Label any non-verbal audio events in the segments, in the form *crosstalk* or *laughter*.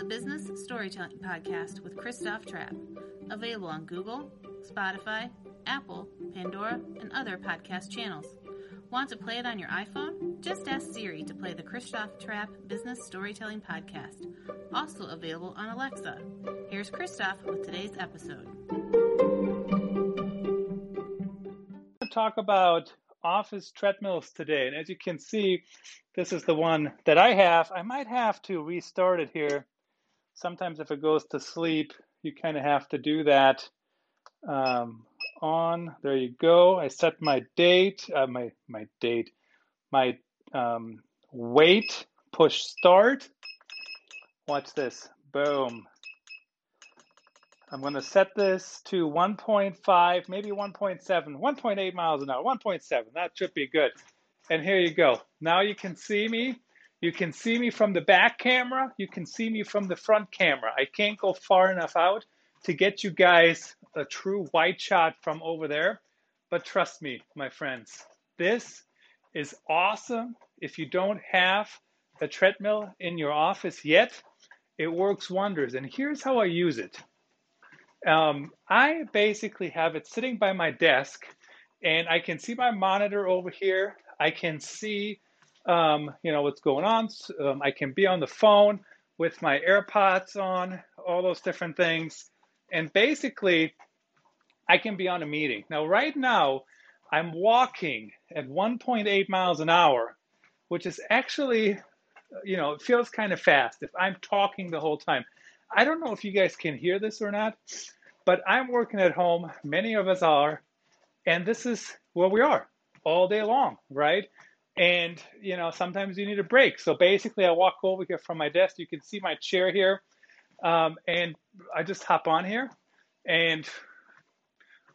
the Business Storytelling Podcast with Christoph Trappe, available on Google, Spotify, Apple, Pandora, and other podcast channels. Want to play it on your iPhone? Just ask Siri to play the Christoph Trappe Business Storytelling Podcast, also available on Alexa. Here's Christoph with today's episode. talk about office treadmills today. And as you can see, this is the one that I have. I might have to restart it here. Sometimes if it goes to sleep, you kind of have to do that. Um, on, there you go. I set my date, uh, my, my date, my um, weight, push start. Watch this, boom. I'm going to set this to 1.5, maybe 1.7, 1.8 miles an hour, 1.7. That should be good. And here you go. Now you can see me. You can see me from the back camera. You can see me from the front camera. I can't go far enough out to get you guys a true wide shot from over there. But trust me, my friends, this is awesome. If you don't have a treadmill in your office yet, it works wonders. And here's how I use it. Um, I basically have it sitting by my desk, and I can see my monitor over here. I can see, um, you know, what's going on. Um, I can be on the phone with my AirPods on, all those different things, and basically, I can be on a meeting. Now, right now, I'm walking at 1.8 miles an hour, which is actually, you know, it feels kind of fast if I'm talking the whole time. I don't know if you guys can hear this or not, but I'm working at home. Many of us are. And this is where we are all day long, right? And, you know, sometimes you need a break. So basically, I walk over here from my desk. You can see my chair here. Um, and I just hop on here and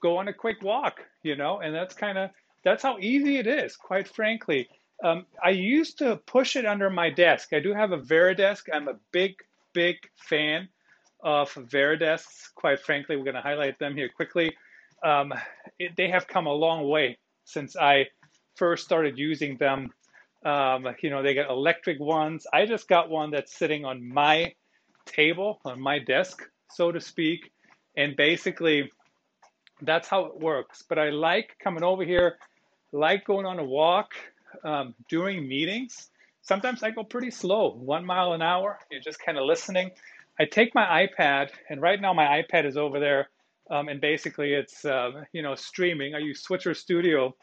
go on a quick walk, you know, and that's kind of that's how easy it is, quite frankly. Um, I used to push it under my desk. I do have a Varidesk. I'm a big big fan of Varidesks. Quite frankly, we're going to highlight them here quickly. Um, it, they have come a long way since I first started using them. Um, you know, they got electric ones. I just got one that's sitting on my table, on my desk, so to speak. And basically, that's how it works. But I like coming over here, like going on a walk um, during meetings sometimes I go pretty slow, one mile an hour. You're just kind of listening. I take my iPad, and right now my iPad is over there, um, and basically it's uh, you know streaming. I use Switcher Studio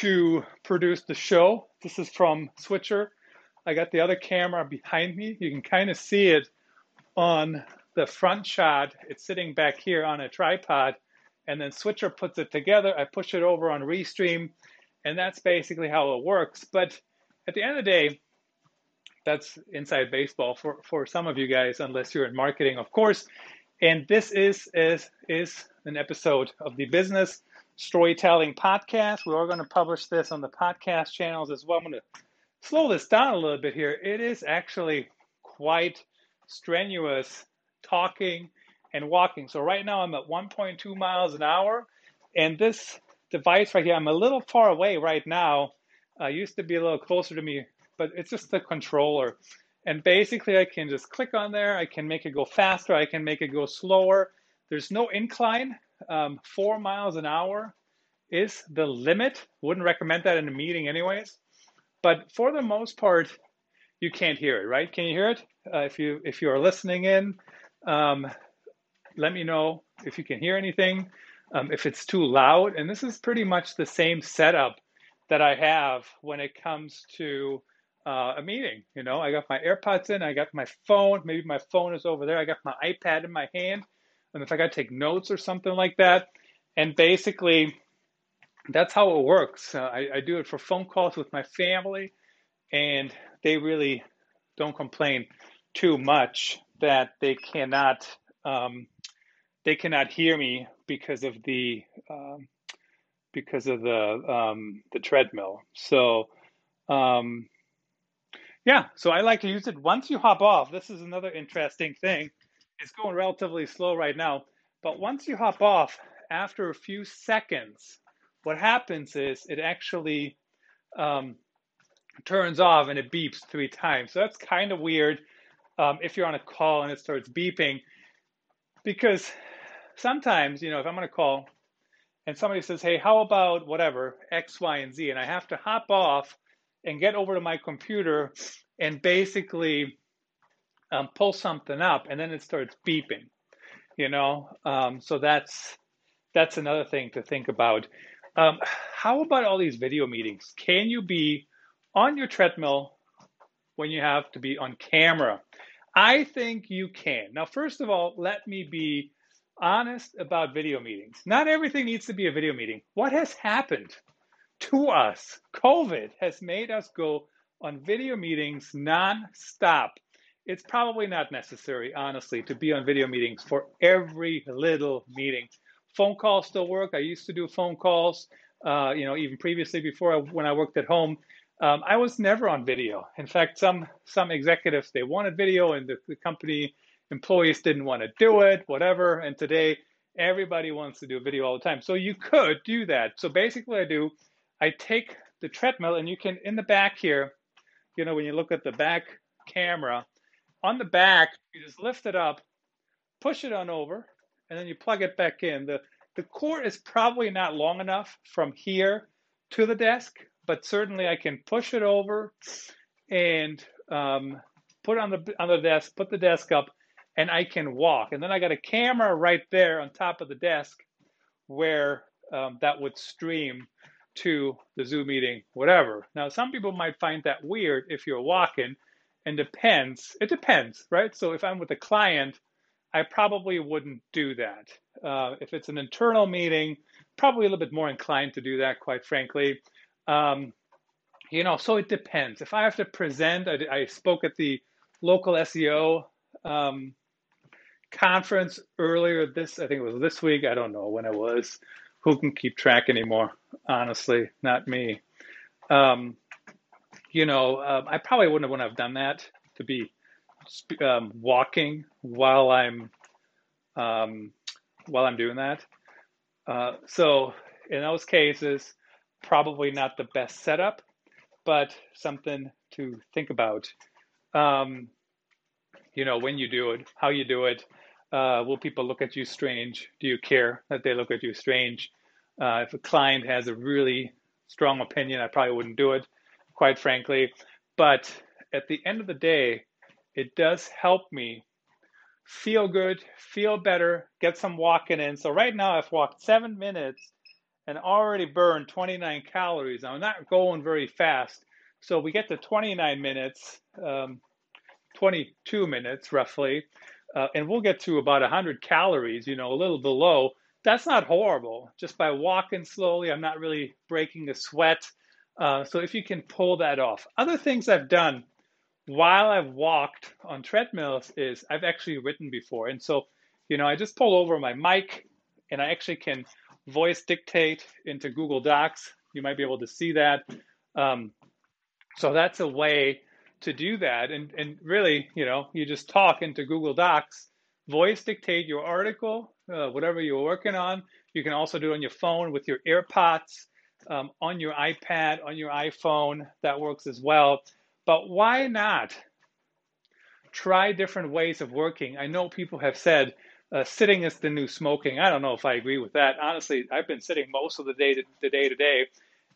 to produce the show. This is from Switcher. I got the other camera behind me. You can kind of see it on the front shot. It's sitting back here on a tripod, and then Switcher puts it together. I push it over on Restream, and that's basically how it works. But at the end of the day, that's inside baseball for, for some of you guys, unless you're in marketing, of course. And this is is is an episode of the Business Storytelling Podcast. We are going to publish this on the podcast channels as well. I'm going to slow this down a little bit here. It is actually quite strenuous talking and walking. So right now I'm at 1.2 miles an hour, and this device right here, I'm a little far away right now uh, used to be a little closer to me, but it's just the controller. And basically, I can just click on there. I can make it go faster. I can make it go slower. There's no incline. Um, four miles an hour is the limit. Wouldn't recommend that in a meeting, anyways. But for the most part, you can't hear it, right? Can you hear it? Uh, if you if you are listening in, um, let me know if you can hear anything. Um, if it's too loud, and this is pretty much the same setup that I have when it comes to uh, a meeting. You know, I got my AirPods in, I got my phone. Maybe my phone is over there. I got my iPad in my hand, and if I got to take notes or something like that, and basically, that's how it works. Uh, I, I do it for phone calls with my family, and they really don't complain too much that they cannot um, they cannot hear me because of the um, because of the um, the treadmill. So um, yeah, so I like to use it once you hop off. This is another interesting thing. It's going relatively slow right now, but once you hop off, after a few seconds, what happens is it actually um, turns off and it beeps three times. So that's kind of weird. um, if you're on a call and it starts beeping, because sometimes, you know, if I'm on a call and somebody says, hey, how about whatever, X, Y, and Z, and I have to hop off and get over to my computer and basically um, pull something up, and then it starts beeping, you know. Um, so that's that's another thing to think about. Um, how about all these video meetings? Can you be on your treadmill when you have to be on camera? I think you can. Now, first of all, let me be honest about video meetings. Not everything needs to be a video meeting. What has happened to us? COVID has made us go on video meetings non-stop. It's probably not necessary, honestly, to be on video meetings for every little meeting. Phone calls still work. I used to do phone calls, uh, you know, even previously before I, when I worked at home. Um, I was never on video. In fact, some some executives they wanted video, and the, the company employees didn't want to do it, whatever. And today, everybody wants to do video all the time. So you could do that. So basically, I do. I take the treadmill, and you can in the back here. You know, when you look at the back camera, on the back, you just lift it up, push it on over, and then you plug it back in. The the cord is probably not long enough from here to the desk, but certainly I can push it over and um, put on the on the desk, put the desk up, and I can walk. And then I got a camera right there on top of the desk where um, that would stream to the Zoom meeting, whatever. Now, some people might find that weird if you're walking, and depends. It depends, right? So if I'm with a client, I probably wouldn't do that. Uh, if it's an internal meeting, probably a little bit more inclined to do that, quite frankly. Um, you know, so it depends. If I have to present, I, I spoke at the local SEO um, conference earlier this, I think it was this week. I don't know when it was. Who can keep track anymore? Honestly, not me. Um, you know, uh, I probably wouldn't have done that to be um, walking while I'm um, while I'm doing that. Uh, so in those cases, probably not the best setup, but something to think about. Um, you know, when you do it, how you do it. Uh, will people look at you strange? Do you care that they look at you strange? Uh, if a client has a really strong opinion, I probably wouldn't do it, quite frankly. But at the end of the day, it does help me feel good, feel better, get some walking in. So right now I've walked seven minutes and already burned 29 calories. I'm not going very fast. So we get to 29 minutes, um, 22 minutes roughly, uh, and we'll get to about 100 calories, you know, a little below. That's not horrible. Just by walking slowly, I'm not really breaking a sweat. Uh, so if you can pull that off. Other things I've done while I've walked on treadmills is I've actually written before. And so, you know, I just pull over my mic and I actually can voice dictate into Google Docs. You might be able to see that. Um, so that's a way to do that. And, and really, you know, you just talk into Google Docs, voice dictate your article, uh, whatever you're working on. You can also do it on your phone with your AirPods, um, on your iPad, on your iPhone. That works as well. But why not try different ways of working? I know people have said uh, sitting is the new smoking. I don't know if I agree with that. Honestly, I've been sitting most of the day to, the day to day,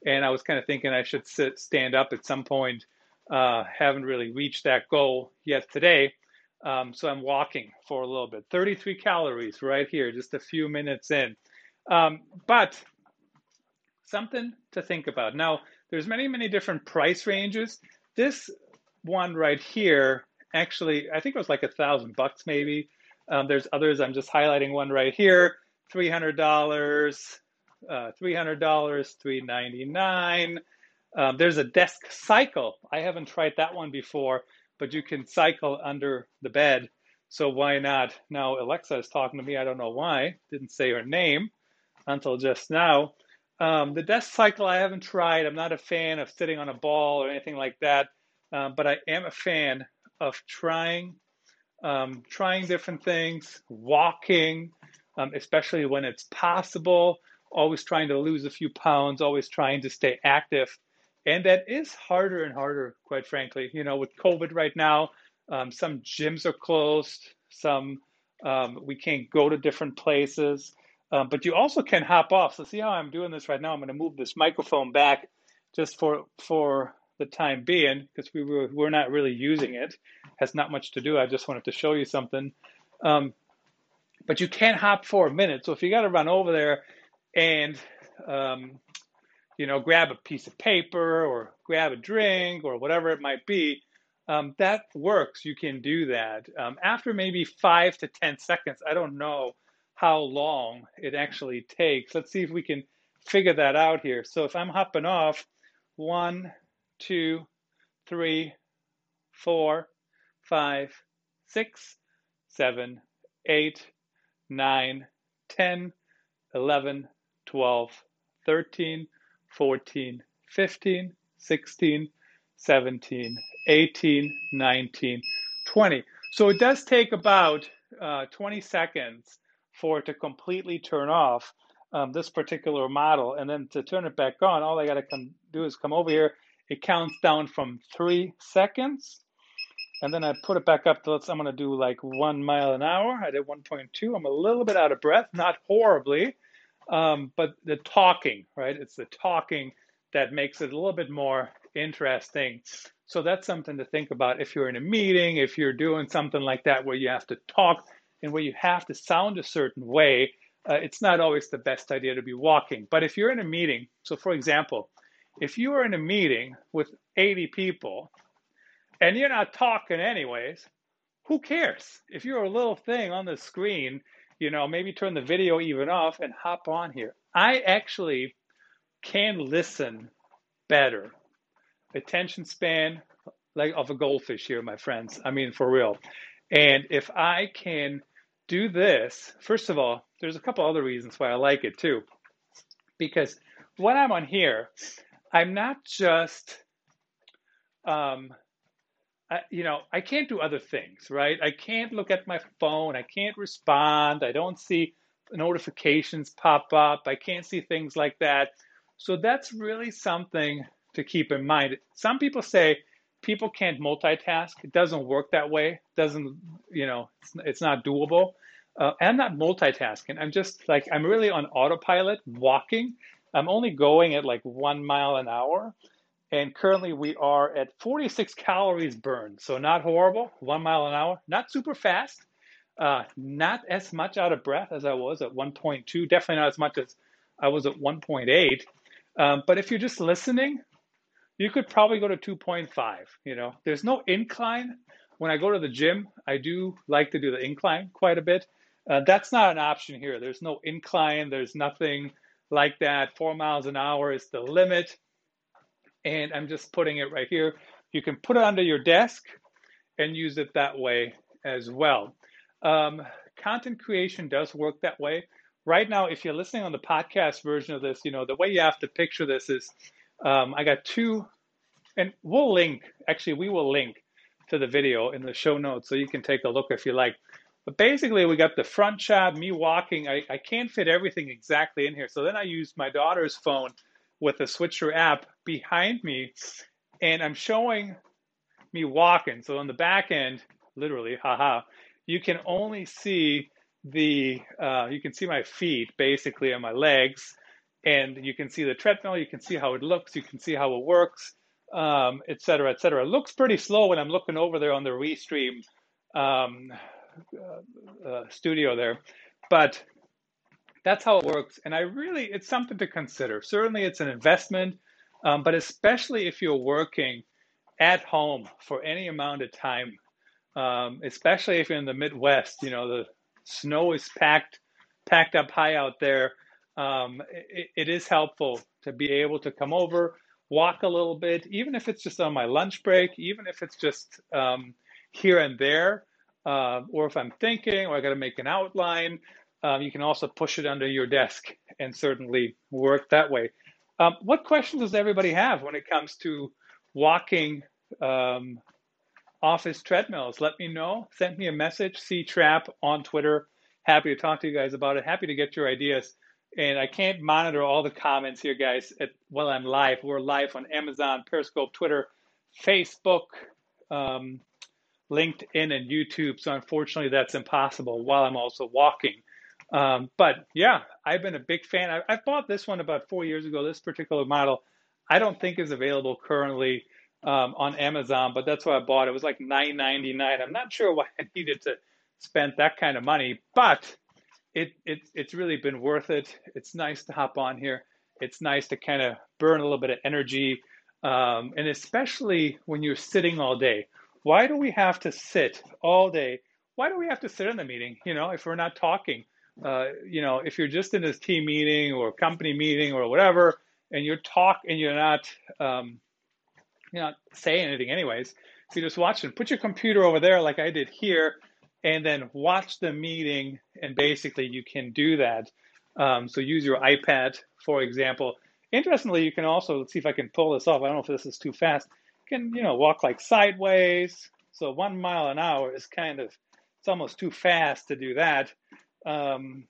and I was kind of thinking I should sit stand up at some point. Uh, haven't really reached that goal yet today, um, so I'm walking for a little bit. 33 calories right here, just a few minutes in. Um, but something to think about. Now, there's many, many different price ranges. This one right here, actually, I think it was like a thousand bucks maybe. Um, there's others. I'm just highlighting one right here. Three hundred dollars, uh, three hundred dollars, three ninety nine. Um, there's a desk cycle. I haven't tried that one before, but you can cycle under the bed. So why not? Now Alexa is talking to me. I don't know why. Didn't say her name until just now. Um, the desk cycle I haven't tried. I'm not a fan of sitting on a ball or anything like that, um, but I am a fan of trying, um, trying different things, walking, um, especially when it's possible. Always trying to lose a few pounds. Always trying to stay active, and that is harder and harder, quite frankly. You know, with COVID right now, Um, some gyms are closed. Some um, we can't go to different places. Um, but you also can hop off. So see how I'm doing this right now. I'm going to move this microphone back just for for the time being because we were we're not really using it. Has not much to do. I just wanted to show you something. Um, but you can't hop for a minute. So if you got to run over there and um, you know grab a piece of paper or grab a drink or whatever it might be, um, that works. You can do that um, after maybe five to ten seconds. I don't know how long it actually takes. Let's see if we can figure that out here. So if I'm hopping off, one, two, three, four, five, six, seven, eight, nine, ten, eleven, twelve, thirteen, fourteen, fifteen, sixteen, seventeen, eighteen, nineteen, twenty. So it does take about uh, 20 seconds for it to completely turn off um, this particular model. And then to turn it back on, all I got to do is come over here. It counts down from three seconds. And then I put it back up to, let's, I'm going to do like one mile an hour. I did 1.2. I'm a little bit out of breath, not horribly, um, but the talking, right? It's the talking that makes it a little bit more interesting. So that's something to think about if you're in a meeting, if you're doing something like that where you have to talk and where you have to sound a certain way uh, it's not always the best idea to be walking. But if you're in a meeting, so for example, if you are in a meeting with 80 people and you're not talking anyways, who cares? If you're a little thing on the screen, you know, maybe turn the video even off and hop on here. I actually can listen better. Attention span like of a goldfish here, my friends. I mean, for real. And if I can do this, first of all, there's a couple other reasons why I like it too. Because when I'm on here, I'm not just, um, I, you know, I can't do other things, right? I can't look at my phone. I can't respond. I don't see notifications pop up. I can't see things like that. So that's really something to keep in mind. Some people say people can't multitask. It doesn't work that way. It doesn't, you know, it's, it's not doable. Uh, I'm not multitasking. I'm just like, I'm really on autopilot walking. I'm only going at like one mile an hour. And currently we are at 46 calories burned. So not horrible, one mile an hour, not super fast, uh, not as much out of breath as I was at 1.2, definitely not as much as I was at 1.8. Um, but if you're just listening, you could probably go to 2.5. You know, there's no incline. When I go to the gym, I do like to do the incline quite a bit. Uh, that's not an option here. There's no incline, there's nothing like that. Four miles an hour is the limit. And I'm just putting it right here. You can put it under your desk and use it that way as well. Um, content creation does work that way. Right now, if you're listening on the podcast version of this, you know, the way you have to picture this is um, I got two, and we'll link, actually, we will link to the video in the show notes so you can take a look if you like. But basically, we got the front shot, me walking. I, I can't fit everything exactly in here. So then I used my daughter's phone with the Switcher app behind me, and I'm showing me walking. So on the back end, literally, haha, you can only see the, uh, you can see my feet basically and my legs, and you can see the treadmill, you can see how it looks, you can see how it works, um, et cetera, et cetera. It looks pretty slow when I'm looking over there on the Restream um, uh, uh, studio there, but that's how it works. And I really, it's something to consider. Certainly, it's an investment, um, but especially if you're working at home for any amount of time, um, especially if you're in the Midwest, you know, the snow is packed, packed up high out there. Um, it, it is helpful to be able to come over, walk a little bit, even if it's just on my lunch break, even if it's just um, here and there uh, or if I'm thinking or I got to make an outline, um, you can also push it under your desk and certainly work that way. Um, what questions does everybody have when it comes to walking um, office treadmills? Let me know. Send me a message, C-Trappe on Twitter. Happy to talk to you guys about it. Happy to get your ideas. And I can't monitor all the comments here, guys, at, while I'm live. We're live on Amazon, Periscope, Twitter, Facebook, um, LinkedIn and YouTube. So unfortunately, that's impossible while I'm also walking. Um, but yeah, I've been a big fan. I, I, bought this one about four years ago. This particular model, I don't think is available currently um, on Amazon, but that's why I bought it. It was like $9.99. I'm not sure why *laughs* I needed to spend that kind of money, but it, it it's really been worth it. It's nice to hop on here. It's nice to kind of burn a little bit of energy, um, and especially when you're sitting all day. Why do we have to sit all day? Why do we have to sit in the meeting? You know, if we're not talking, uh, you know, if you're just in this team meeting or company meeting or whatever, and you're talk and you're not, um, you're not saying anything anyways. So you're just watching. Put your computer over there, like I did here, and then watch the meeting. And basically, you can do that. Um, so use your iPad, for example. Interestingly, you can also let's see if I can pull this off. I don't know if this is too fast. You can you know walk like sideways. So one mile an hour is kind of it's almost too fast to do that. Um,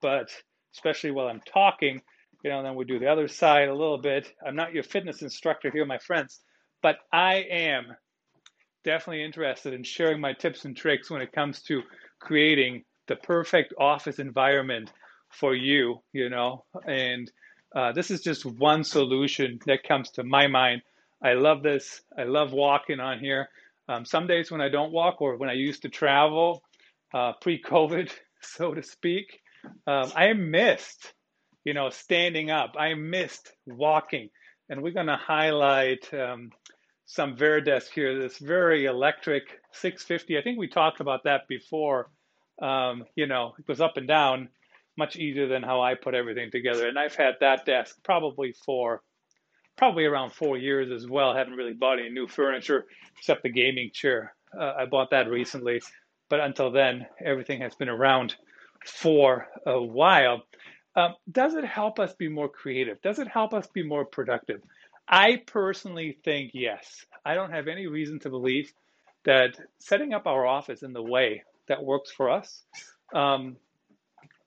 but especially while I'm talking, you know, then we do the other side a little bit. I'm not your fitness instructor here, my friends, but I am definitely interested in sharing my tips and tricks when it comes to creating the perfect office environment for you, you know, and uh, this is just one solution that comes to my mind. I love this. I love walking on here. Um, some days when I don't walk or when I used to travel uh, pre COVID, *laughs* so to speak, um, I missed, you know, standing up. I missed walking. And we're going to highlight um, some Varidesk here, this very electric 650. I think we talked about that before. Um, you know, it goes up and down much easier than how I put everything together. And I've had that desk probably for probably around four years as well. Haven't really bought any new furniture except the gaming chair. Uh, I bought that recently, but until then, everything has been around for a while. Um, does it help us be more creative? Does it help us be more productive? I personally think yes. I don't have any reason to believe that setting up our office in the way that works for us um,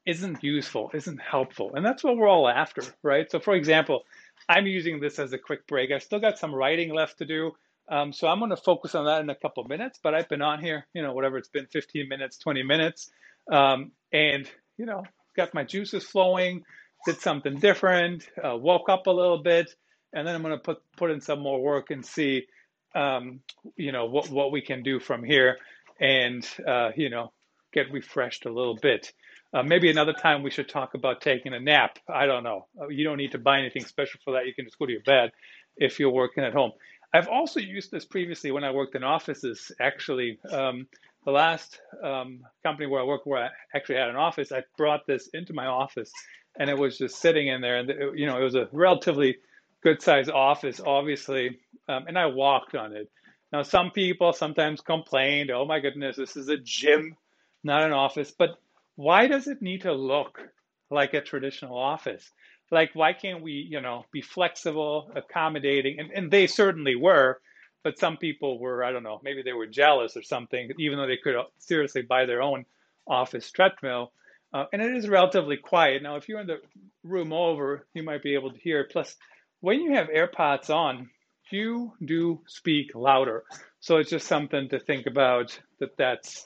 isn't useful, isn't helpful. And that's what we're all after, right? So, for example, I'm using this as a quick break. I've still got some writing left to do. Um, so I'm going to focus on that in a couple minutes, but I've been on here, you know, whatever it's been 15 minutes, 20 minutes. Um, and, you know, got my juices flowing, did something different, uh, woke up a little bit, and then I'm going to put put in some more work and see, um, you know, what what we can do from here, and uh, you know, get refreshed a little bit. Uh, maybe another time we should talk about taking a nap. I don't know. Uh, you don't need to buy anything special for that. You can just go to your bed if you're working at home. I've also used this previously when I worked in offices. Actually, um, the last um, company where I worked, where I actually had an office, I brought this into my office, and it was just sitting in there. And it, you know, it was a relatively good sized office, obviously, um, and I walked on it. Now, some people sometimes complained, "Oh my goodness, this is a gym, not an office." But why does it need to look like a traditional office? Like, why can't we, you know, be flexible, accommodating? And, and they certainly were, but some people were, I don't know, maybe they were jealous or something, even though they could seriously buy their own office treadmill. Uh, and it is relatively quiet. Now, if you're in the room over, you might be able to hear. Plus, when you have AirPods on, you do speak louder. So it's just something to think about that that's,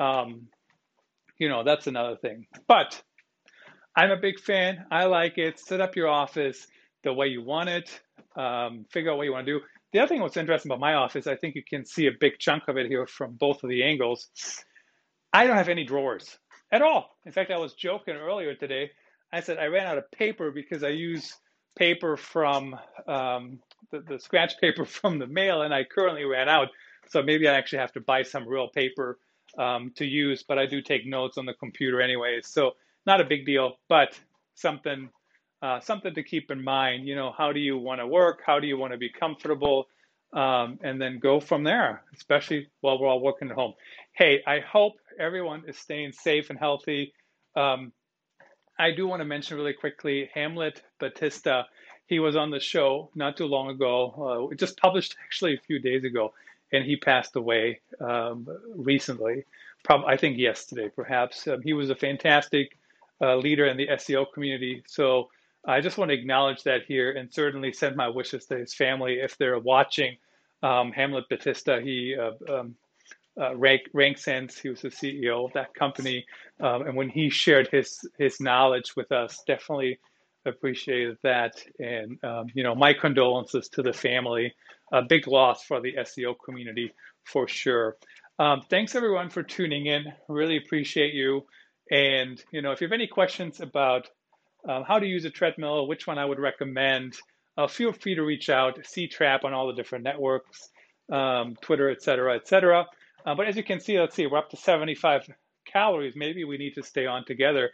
um, you know, that's another thing. But I'm a big fan. I like it. Set up your office the way you want it. Um, figure out what you want to do. The other thing what's interesting about my office, I think you can see a big chunk of it here from both of the angles. I don't have any drawers at all. In fact, I was joking earlier today. I said I ran out of paper because I use paper from um, the, the scratch paper *laughs* from the mail, and I currently ran out. So maybe I actually have to buy some real paper um, to use, but I do take notes on the computer anyways. So not a big deal, but something uh, something to keep in mind. You know, how do you want to work? How do you want to be comfortable? Um, and then go from there, especially while we're all working at home. Hey, I hope everyone is staying safe and healthy. Um, I do want to mention really quickly Hamlet Batista. He was on the show not too long ago. Uh, just published actually a few days ago, and he passed away um, recently. Probably, I think yesterday, perhaps. Um, he was a fantastic uh, leader in the SEO community. So I just want to acknowledge that here, and certainly send my wishes to his family if they're watching. Um, Hamlet Batista, he uh, um, uh, Rank, RankSense. He was the CEO of that company, um, and when he shared his his knowledge with us, definitely appreciated that. And um, you know, my condolences to the family. A big loss for the SEO community for sure. Um, thanks everyone for tuning in. Really appreciate you. And you know, if you have any questions about um, how to use a treadmill, which one I would recommend, uh, feel free to reach out. Ctrappe on all the different networks, um, Twitter, etc., etc. Uh, but as you can see, let's see, we're up to 75 calories. Maybe we need to stay on together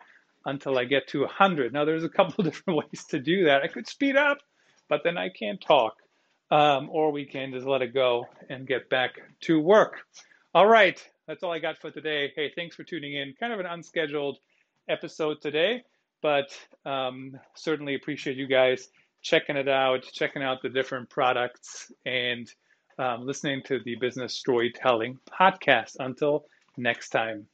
until I get to 100. Now, there's a couple *laughs* different ways to do that. I could speed up, but then I can't talk. Um, or we can just let it go and get back to work. All right, that's all I got for today. Hey, thanks for tuning in. Kind of an unscheduled episode today, but um, certainly appreciate you guys checking it out, checking out the different products, and um, listening to the Business Storytelling podcast. Until next time.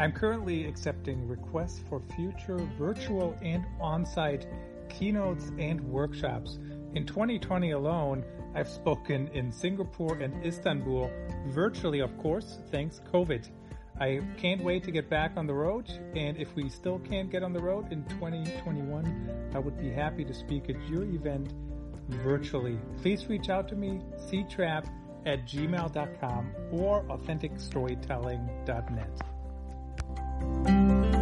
I'm currently accepting requests for future virtual and on site keynotes and workshops. In 2020 alone, I've spoken in Singapore and Istanbul, virtually, of course, thanks COVID. I can't wait to get back on the road, and if we still can't get on the road in 2021, I would be happy to speak at your event virtually. Please reach out to me, ctrappe at gmail.com or authenticstorytelling.net.